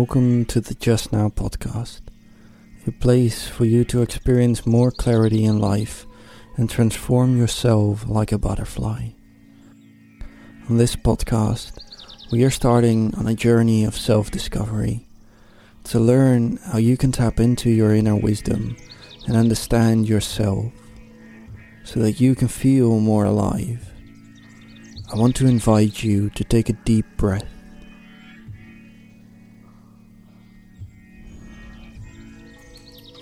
Welcome to the Just Now podcast, a place for you to experience more clarity in life and transform yourself like a butterfly. On this podcast, we are starting on a journey of self discovery to learn how you can tap into your inner wisdom and understand yourself so that you can feel more alive. I want to invite you to take a deep breath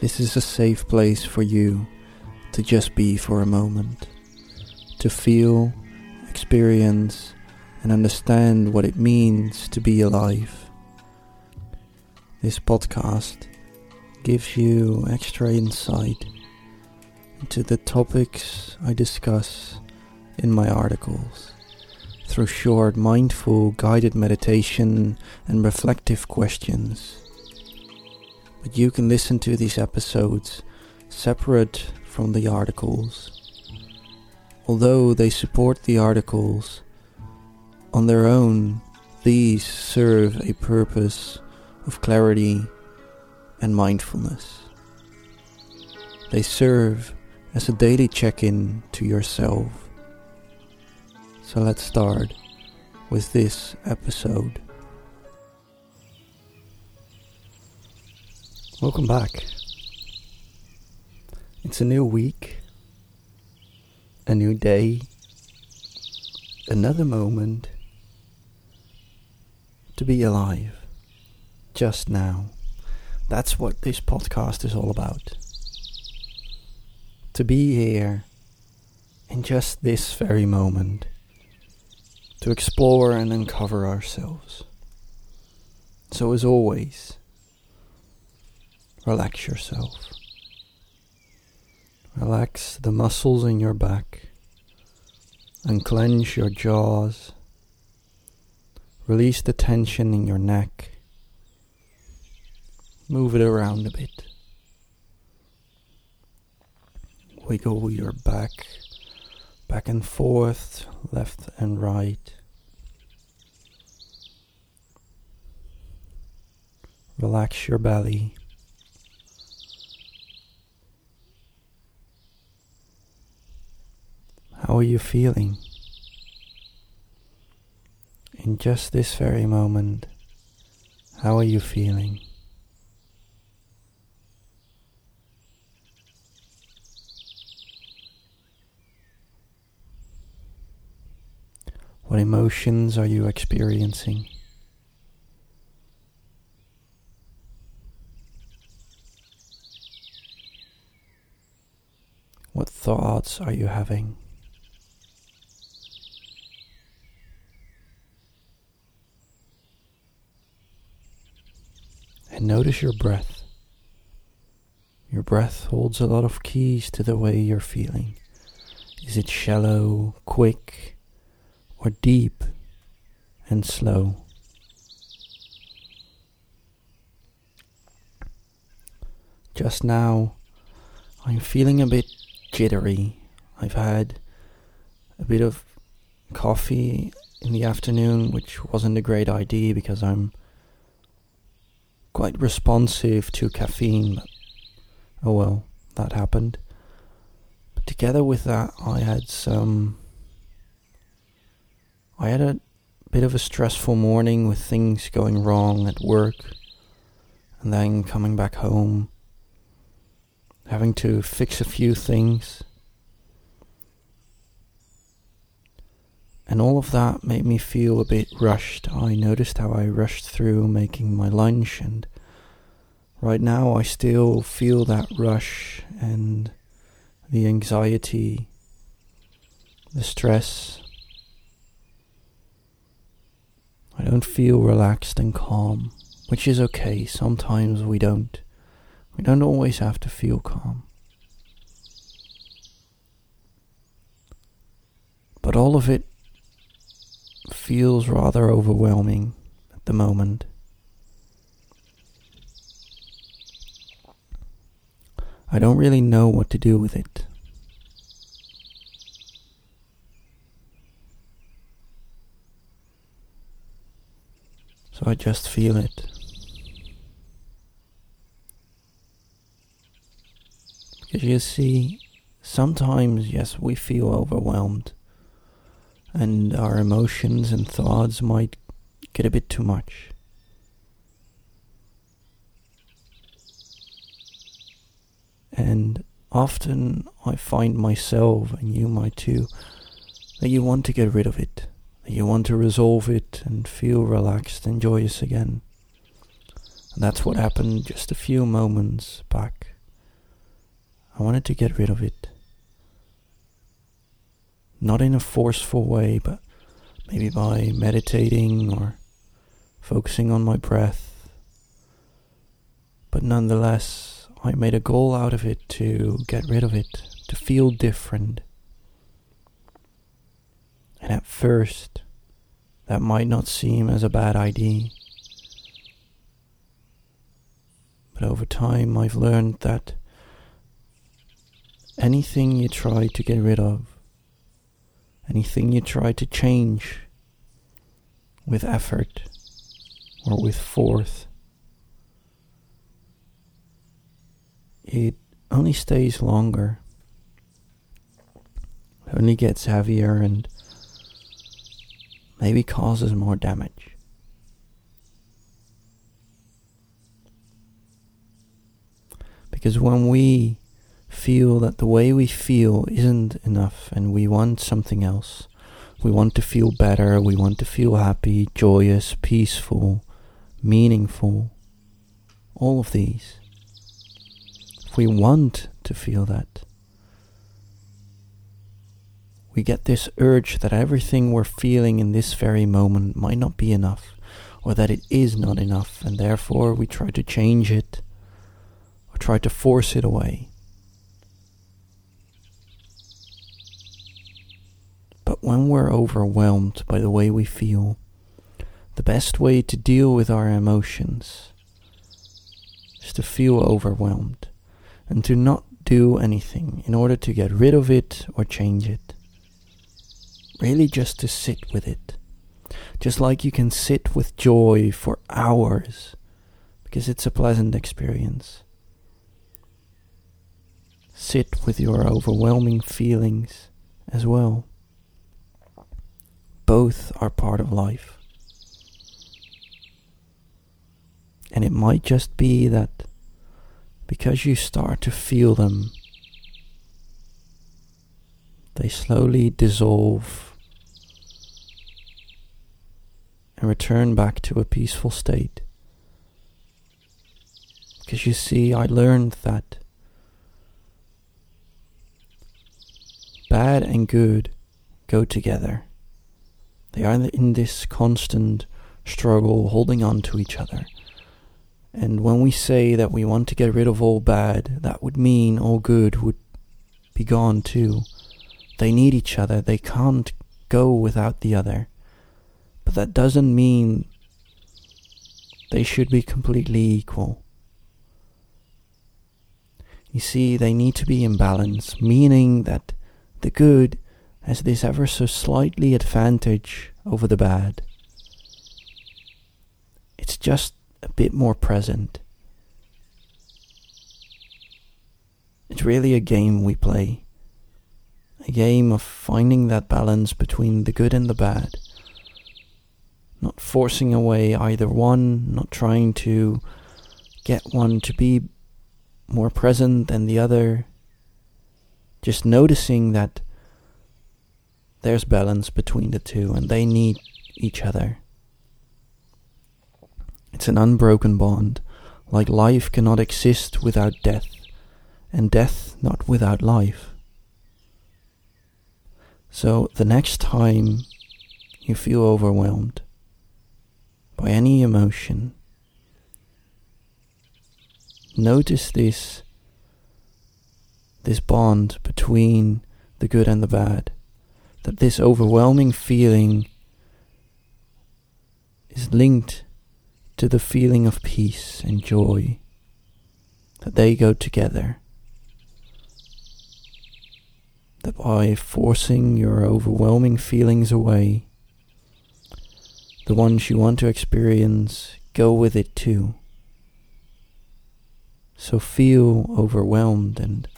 This is a safe place for you to just be for a moment, to feel, experience, and understand what it means to be alive. This podcast gives you extra insight into the topics I discuss in my articles through short, mindful, guided meditation and reflective questions but you can listen to these episodes separate from the articles. Although they support the articles, on their own, these serve a purpose of clarity and mindfulness. They serve as a daily check in to yourself. So let's start with this episode. Welcome back. It's a new week, a new day, another moment to be alive just now. That's what this podcast is all about. To be here in just this very moment, to explore and uncover ourselves. So, as always, relax yourself. Relax the muscles in your back. and Unclench your jaws. Release the tension in your neck. Move it around a bit. Wiggle your back back and forth, left and right. Relax your belly. How are you feeling? In just this very moment, how are you feeling? What emotions are you experiencing? What thoughts are you having? And notice your breath. Your breath holds a lot of keys to the way you're feeling. Is it shallow, quick, or deep and slow? Just now, I'm feeling a bit jittery. I've had a bit of coffee in the afternoon, which wasn't a great idea because I'm quite responsive to caffeine, but oh well, that happened. But together with that, I had some. I had a bit of a stressful morning with things going wrong at work, and then coming back home, having to fix a few things. And all of that made me feel a bit rushed. I noticed how I rushed through making my lunch, and right now I still feel that rush and the anxiety, the stress. I don't feel relaxed and calm, which is okay. Sometimes we don't. We don't always have to feel calm. But all of it feels rather overwhelming at the moment. I don't really know what to do with it. So I just feel it. Because you see, sometimes, yes, we feel overwhelmed, and our emotions and thoughts might get a bit too much. And often I find myself, and you might too, that you want to get rid of it, that you want to resolve it and feel relaxed and joyous again. And that's what happened just a few moments back. I wanted to get rid of it. Not in a forceful way, but maybe by meditating or focusing on my breath. But nonetheless, I made a goal out of it to get rid of it, to feel different. And at first, that might not seem as a bad idea. But over time, I've learned that anything you try to get rid of, anything you try to change with effort or with force, it only stays longer, it only gets heavier and maybe causes more damage. Because when we feel that the way we feel isn't enough and we want something else, we want to feel better, we want to feel happy, joyous, peaceful, meaningful, all of these. We want to feel that, we get this urge that everything we're feeling in this very moment might not be enough, or that it is not enough, and therefore we try to change it or try to force it away. But when we're overwhelmed by the way we feel, the best way to deal with our emotions is to feel overwhelmed and to not do anything in order to get rid of it or change it. Really, just to sit with it. Just like you can sit with joy for hours because it's a pleasant experience. Sit with your overwhelming feelings as well both are part of life. And it might just be that because you start to feel them, they slowly dissolve and return back to a peaceful state. Because you see, I learned that bad and good go together. They are in this constant struggle, holding on to each other. And when we say that we want to get rid of all bad, that would mean all good would be gone too. They need each other, they can't go without the other. But that doesn't mean they should be completely equal. You see, they need to be in balance, meaning that the good has this ever so slightly advantage over the bad. It's just a bit more present. It's really a game we play. A game of finding that balance between the good and the bad. Not forcing away either one, not trying to get one to be more present than the other. Just noticing that there's balance between the two and they need each other. It's an unbroken bond, like life cannot exist without death, and death not without life. So the next time you feel overwhelmed by any emotion, notice this this bond between the good and the bad that this overwhelming feeling is linked to the feeling of peace and joy, that they go together. That by forcing your overwhelming feelings away, the ones you want to experience, go with it too. So feel overwhelmed and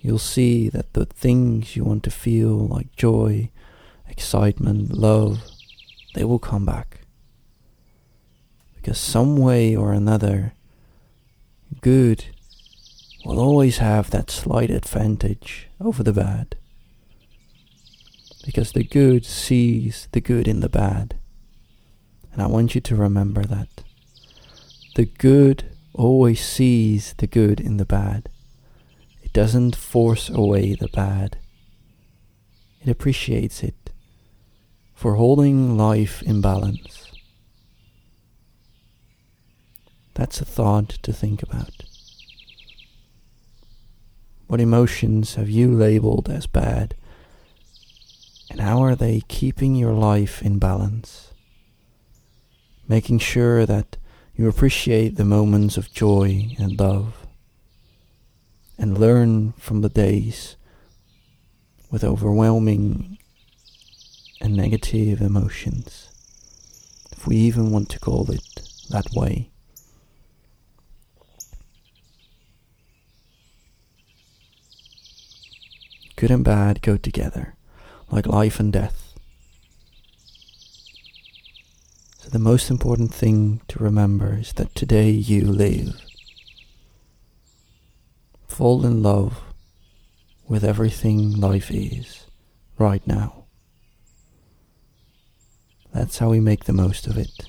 you'll see that the things you want to feel, like joy, excitement, love, they will come back. Because some way or another, good will always have that slight advantage over the bad. Because the good sees the good in the bad. And I want you to remember that. The good always sees the good in the bad. It doesn't force away the bad. It appreciates it for holding life in balance. That's a thought to think about. What emotions have you labeled as bad? And how are they keeping your life in balance? Making sure that you appreciate the moments of joy and love and learn from the days with overwhelming and negative emotions, if we even want to call it that way. Good and bad go together, like life and death. So, the most important thing to remember is that today you live. Fall in love with everything life is right now. That's how we make the most of it.